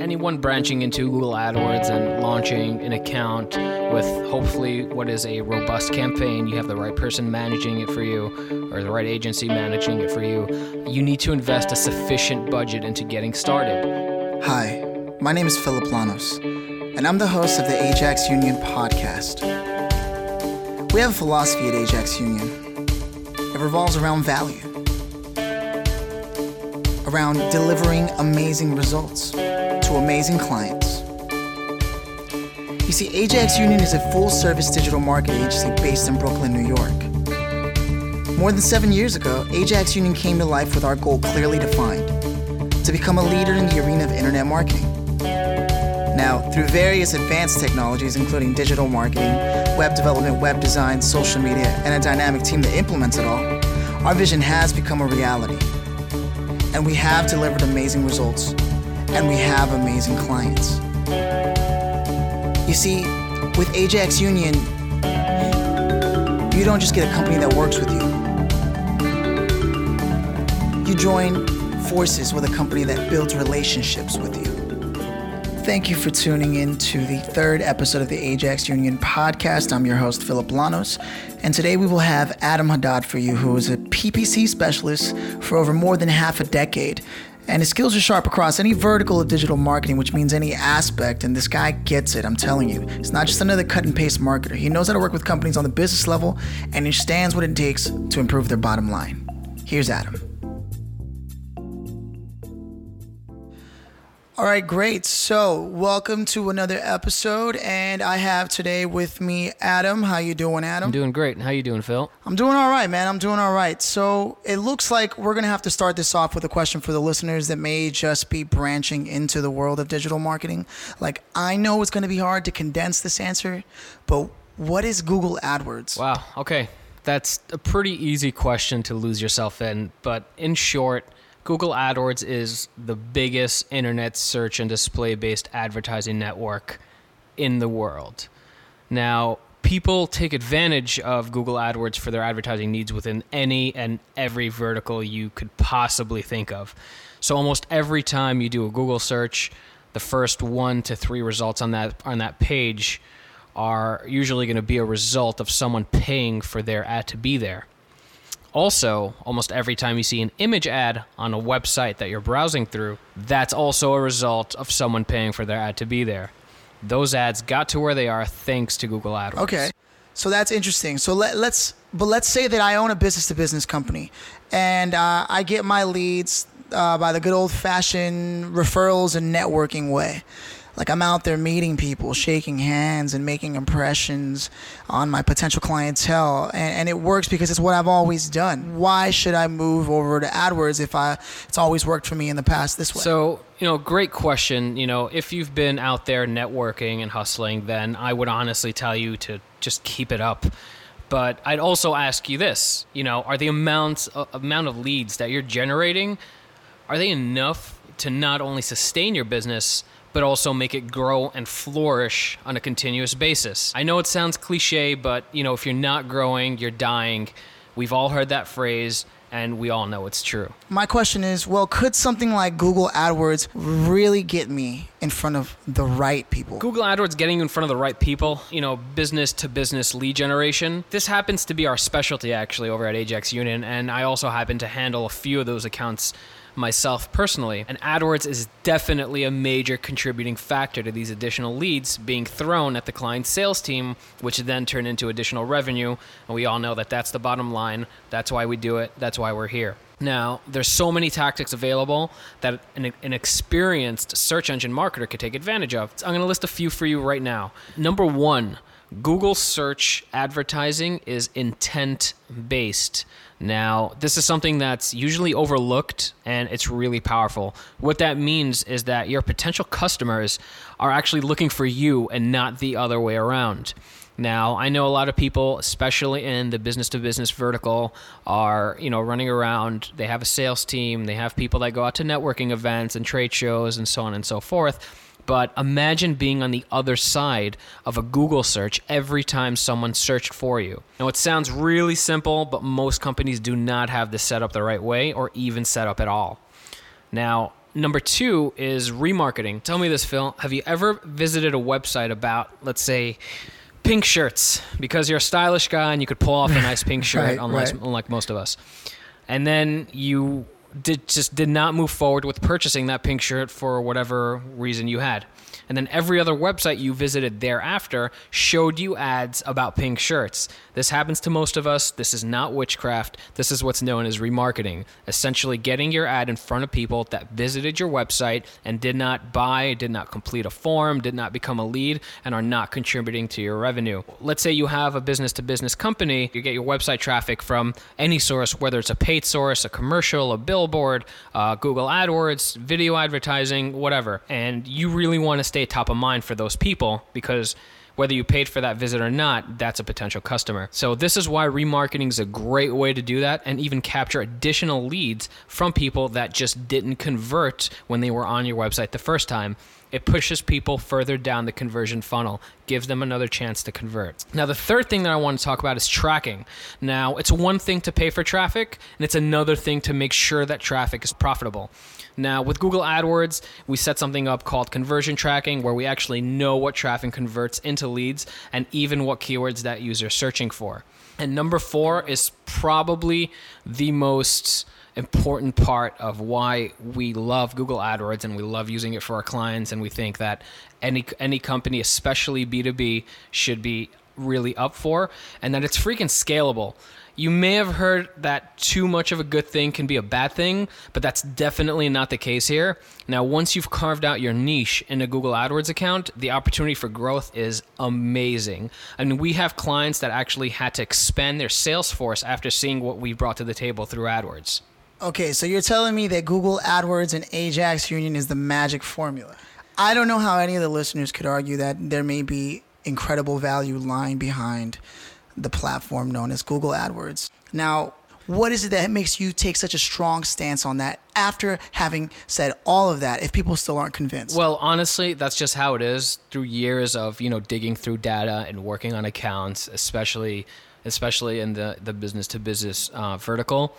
Anyone branching into Google AdWords and launching an account with hopefully what is a robust campaign, you have the right person managing it for you or the right agency managing it for you, you need to invest a sufficient budget into getting started. Hi, my name is Philip Lanos, and I'm the host of the Ajax Union podcast. We have a philosophy at Ajax Union. It revolves around value, around delivering amazing results to amazing clients. You see, Ajax Union is a full service digital marketing agency based in Brooklyn, New York. More than seven years ago, Ajax Union came to life with our goal clearly defined to become a leader in the arena of internet marketing. Now, through various advanced technologies, including digital marketing, web development, web design, social media, and a dynamic team that implements it all, our vision has become a reality. And we have delivered amazing results, and we have amazing clients. You see, with Ajax Union, you don't just get a company that works with you. You join forces with a company that builds relationships with you. Thank you for tuning in to the third episode of the Ajax Union podcast. I'm your host, Philip Lanos, and today we will have Adam Haddad for you, who is a PPC specialist for over more than half a decade. And his skills are sharp across any vertical of digital marketing, which means any aspect. And this guy gets it, I'm telling you. He's not just another cut and paste marketer. He knows how to work with companies on the business level and understands what it takes to improve their bottom line. Here's Adam. All right, great. So, welcome to another episode, and I have today with me Adam. How you doing, Adam? I'm doing great. How you doing, Phil? I'm doing all right, man. I'm doing all right. So, it looks like we're going to have to start this off with a question for the listeners that may just be branching into the world of digital marketing. Like, I know it's going to be hard to condense this answer, but what is Google AdWords? Wow. Okay. That's a pretty easy question to lose yourself in, but in short, Google AdWords is the biggest internet search and display based advertising network in the world. Now, people take advantage of Google AdWords for their advertising needs within any and every vertical you could possibly think of. So almost every time you do a Google search, the first 1 to 3 results on that on that page are usually going to be a result of someone paying for their ad to be there. Also, almost every time you see an image ad on a website that you're browsing through, that's also a result of someone paying for their ad to be there. Those ads got to where they are thanks to Google AdWords. Okay. So that's interesting. So let, us but let's say that I own a business to business company and uh, I get my leads uh, by the good old fashioned referrals and networking way. Like I'm out there meeting people, shaking hands, and making impressions on my potential clientele, and, and it works because it's what I've always done. Why should I move over to AdWords if I it's always worked for me in the past this way? So you know, great question. You know, if you've been out there networking and hustling, then I would honestly tell you to just keep it up. But I'd also ask you this: you know, are the amounts uh, amount of leads that you're generating are they enough to not only sustain your business but also make it grow and flourish on a continuous basis. I know it sounds cliche, but you know, if you're not growing, you're dying. We've all heard that phrase and we all know it's true. My question is, well, could something like Google AdWords really get me in front of the right people? Google AdWords getting you in front of the right people, you know, business to business lead generation. This happens to be our specialty actually over at Ajax Union and I also happen to handle a few of those accounts myself personally. And AdWords is definitely a major contributing factor to these additional leads being thrown at the client's sales team, which then turn into additional revenue. And we all know that that's the bottom line. That's why we do it. That's why we're here. Now, there's so many tactics available that an, an, experienced search engine marketer could take advantage of. So I'm going to list a few for you right now. Number one, Google search advertising is intent based. Now, this is something that's usually overlooked and it's really powerful. What that means is that your potential customers are actually looking for you and not the other way around. Now, I know a lot of people, especially in the business to business vertical, are, you know, running around. They have a sales team, they have people that go out to networking events and trade shows and so on and so forth but imagine being on the other side of a Google search every time someone searched for you. Now, it sounds really simple, but most companies do not have this set up the right way or even set up at all. Now, number two is remarketing. Tell me this, Phil. Have you ever visited a website about, let's say, pink shirts because you're a stylish guy and you could pull off a nice pink shirt, Right, unlike, right. unlike most of us. And then you did just did not move forward with purchasing that pink shirt for whatever reason you had. And then every other website you visited thereafter showed you ads about pink shirts. This happens to most of us. This is not witchcraft. This is what's known as remarketing. Essentially, getting your ad in front of people that visited your website and did not buy, did not complete a form, did not become a lead, and are not contributing to your revenue. Let's say you have a business to business company, you get your website traffic from any source, whether it's a paid source, a commercial, a billboard, uh, Google AdWords, video advertising, whatever. And you really want to stay top of mind for those people because whether you paid for that visit or not, that's a potential customer. So this is why remarketing is a great way to do that and even capture additional leads from people that just didn't convert when they were on your website the first time. It pushes people further down the conversion funnel, gives them another chance to convert. Now, the third thing that I want to talk about is tracking. Now, it's one thing to pay for traffic, and it's another thing to make sure that traffic is profitable. Now, with Google AdWords, we set something up called conversion tracking where we actually know what traffic converts into leads and even what keywords that user is searching for. And number four is probably the most important part of why we love Google AdWords and we love using it for our clients and we think that any any company especially B2B should be really up for and that it's freaking scalable. You may have heard that too much of a good thing can be a bad thing, but that's definitely not the case here. Now, once you've carved out your niche in a Google AdWords account, the opportunity for growth is amazing. I mean, we have clients that actually had to expand their sales force after seeing what we brought to the table through AdWords. Okay, so you're telling me that Google AdWords and Ajax Union is the magic formula. I don't know how any of the listeners could argue that there may be incredible value lying behind the platform known as Google AdWords. Now, what is it that makes you take such a strong stance on that after having said all of that if people still aren't convinced? Well, honestly, that's just how it is through years of, you know, digging through data and working on accounts, especially especially in the the business to business uh, vertical.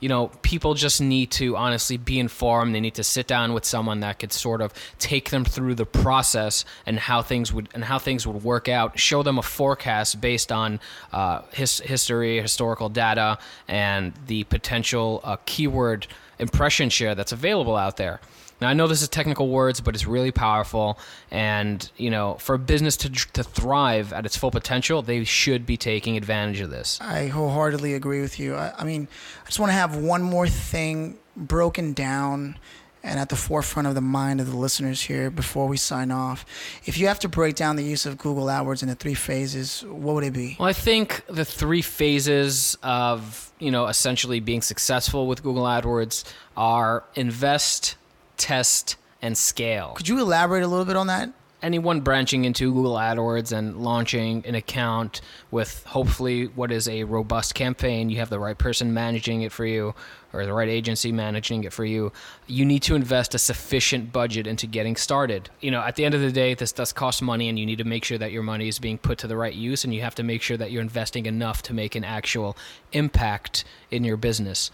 You know, people just need to honestly be informed. They need to sit down with someone that could sort of take them through the process and how things would and how things would work out. Show them a forecast based on uh, his, history, historical data, and the potential uh, keyword impression share that's available out there. Now I know this is technical words, but it's really powerful. And you know, for a business to to thrive at its full potential, they should be taking advantage of this. I wholeheartedly agree with you. I, I mean, I just want to have one more thing broken down and at the forefront of the mind of the listeners here before we sign off. If you have to break down the use of Google AdWords into three phases, what would it be? Well, I think the three phases of you know essentially being successful with Google AdWords are invest, test, and scale. Could you elaborate a little bit on that? Anyone branching into Google AdWords and launching an account with hopefully what is a robust campaign, you have the right person managing it for you or the right agency managing it for you, you need to invest a sufficient budget into getting started. You know, at the end of the day, this does cost money and you need to make sure that your money is being put to the right use and you have to make sure that you're investing enough to make an actual impact in your business.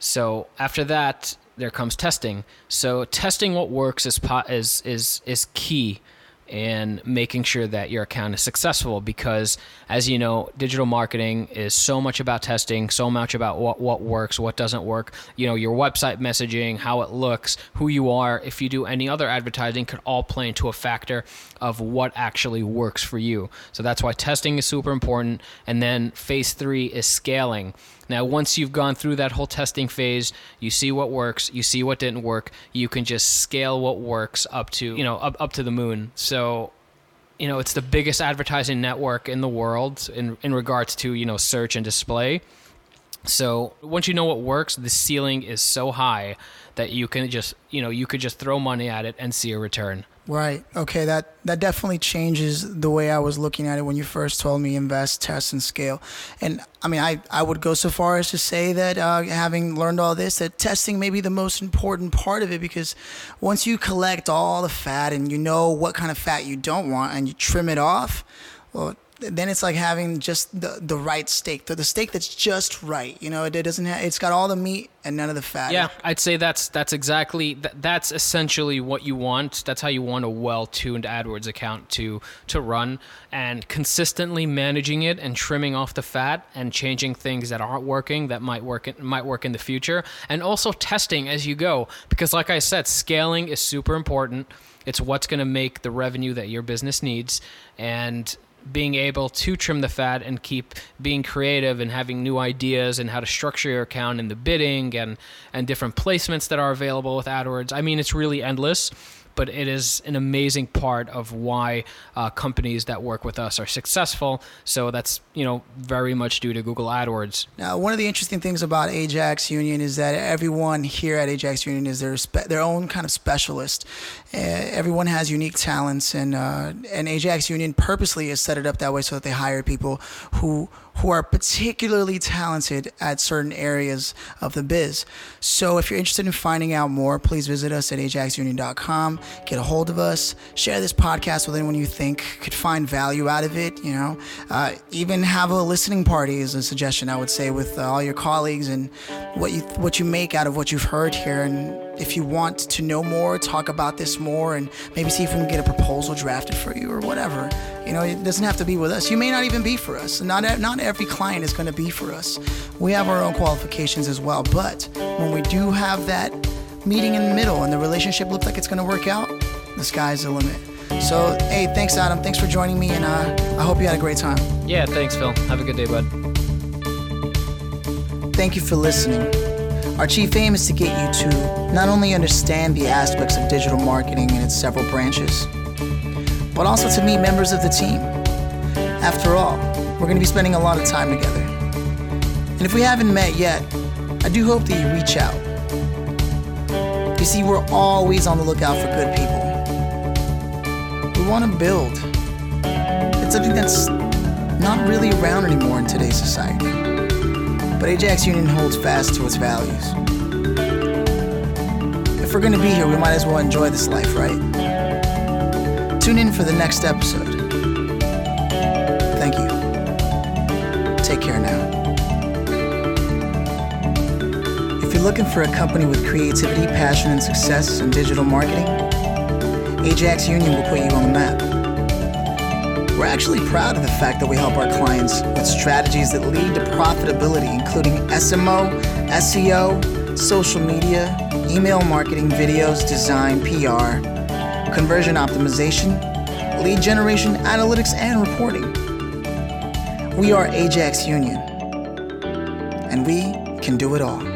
So after that, there comes testing. So testing what works is is is is key in making sure that your account is successful because as you know digital marketing is so much about testing so much about what what works what doesn't work. You know your website messaging how it looks who you are if you do any other advertising could all play into a factor of what actually works for you. So that's why testing is super important. And then phase 3 is scaling now, once you've gone through that whole testing phase, you see what works, you see what didn't work, you can just scale what works up to, you know, up, up to the moon. So, you know, it's the biggest advertising network in the world in, in regards to, you know, search and display. So once you know what works, the ceiling is so high that you can just, you know, you could just throw money at it and see a return. Right. Okay. That that definitely changes the way I was looking at it when you first told me invest, test, and scale. And I mean, I, I would go so far as to say that uh, having learned all this, that testing may be the most important part of it because once you collect all the fat and you know what kind of fat you don't want and you trim it off, well, then it's like having just the the right steak, the, the steak that's just right. You know, it, it doesn't have, it's got all the meat and none of the fat. Yeah, I'd say that's that's exactly that, that's essentially what you want. That's how you want a well-tuned AdWords account to to run and consistently managing it and trimming off the fat and changing things that aren't working that might work might work in the future and also testing as you go because like I said, scaling is super important. It's what's going to make the revenue that your business needs and being able to trim the fat and keep being creative and having new ideas and how to structure your account and the bidding and and different placements that are available with AdWords. I mean, it's really endless but it is an amazing part of why uh, companies that work with us are successful. So that's you know very much due to Google AdWords. Now, one of the interesting things about Ajax Union is that everyone here at Ajax Union is their spe- their own kind of specialist. Uh, everyone has unique talents, and uh, and Ajax Union purposely has set it up that way so that they hire people who who are particularly talented at certain areas of the biz. So if you're interested in finding out more, please visit us at ajaxunion.com, get a hold of us, share this podcast with anyone you think could find value out of it. You know, uh, even have a listening party is a suggestion I would say with uh, all your colleagues and what you what you make out of what you've heard here and if you want to know more, talk about this more, and maybe see if we can get a proposal drafted for you or whatever. You know, it doesn't have to be with us. You may not even be for us. Not not every client is going to be for us. We have our own qualifications as well. But when we do have that meeting in the middle and the relationship looks like it's going to work out, the sky's the limit. So, hey, thanks, Adam. Thanks for joining me, and uh, I hope you had a great time. Yeah, thanks, Phil. Have a good day, bud. Thank you for listening. Our chief aim is to get you to not only understand the aspects of digital marketing and its several branches, but also to meet members of the team. After all, we're going to be spending a lot of time together. And if we haven't met yet, I do hope that you reach out. You see, we're always on the lookout for good people. We want to build. It's something that's not really around anymore in today's society but Ajax Union holds fast to its values. If we're gonna be here, we might as well enjoy this life, right? Tune in for the next episode. Thank you. Take care now. If you're looking for a company with creativity, passion, and success in digital marketing, Ajax Union will put you on the map. We're actually proud of the fact that we help our clients with strategies that lead to profitability, including SMO, SEO, social media, email marketing, videos, design, PR, conversion optimization, lead generation, analytics, and reporting. We are Ajax Union, and we can do it all.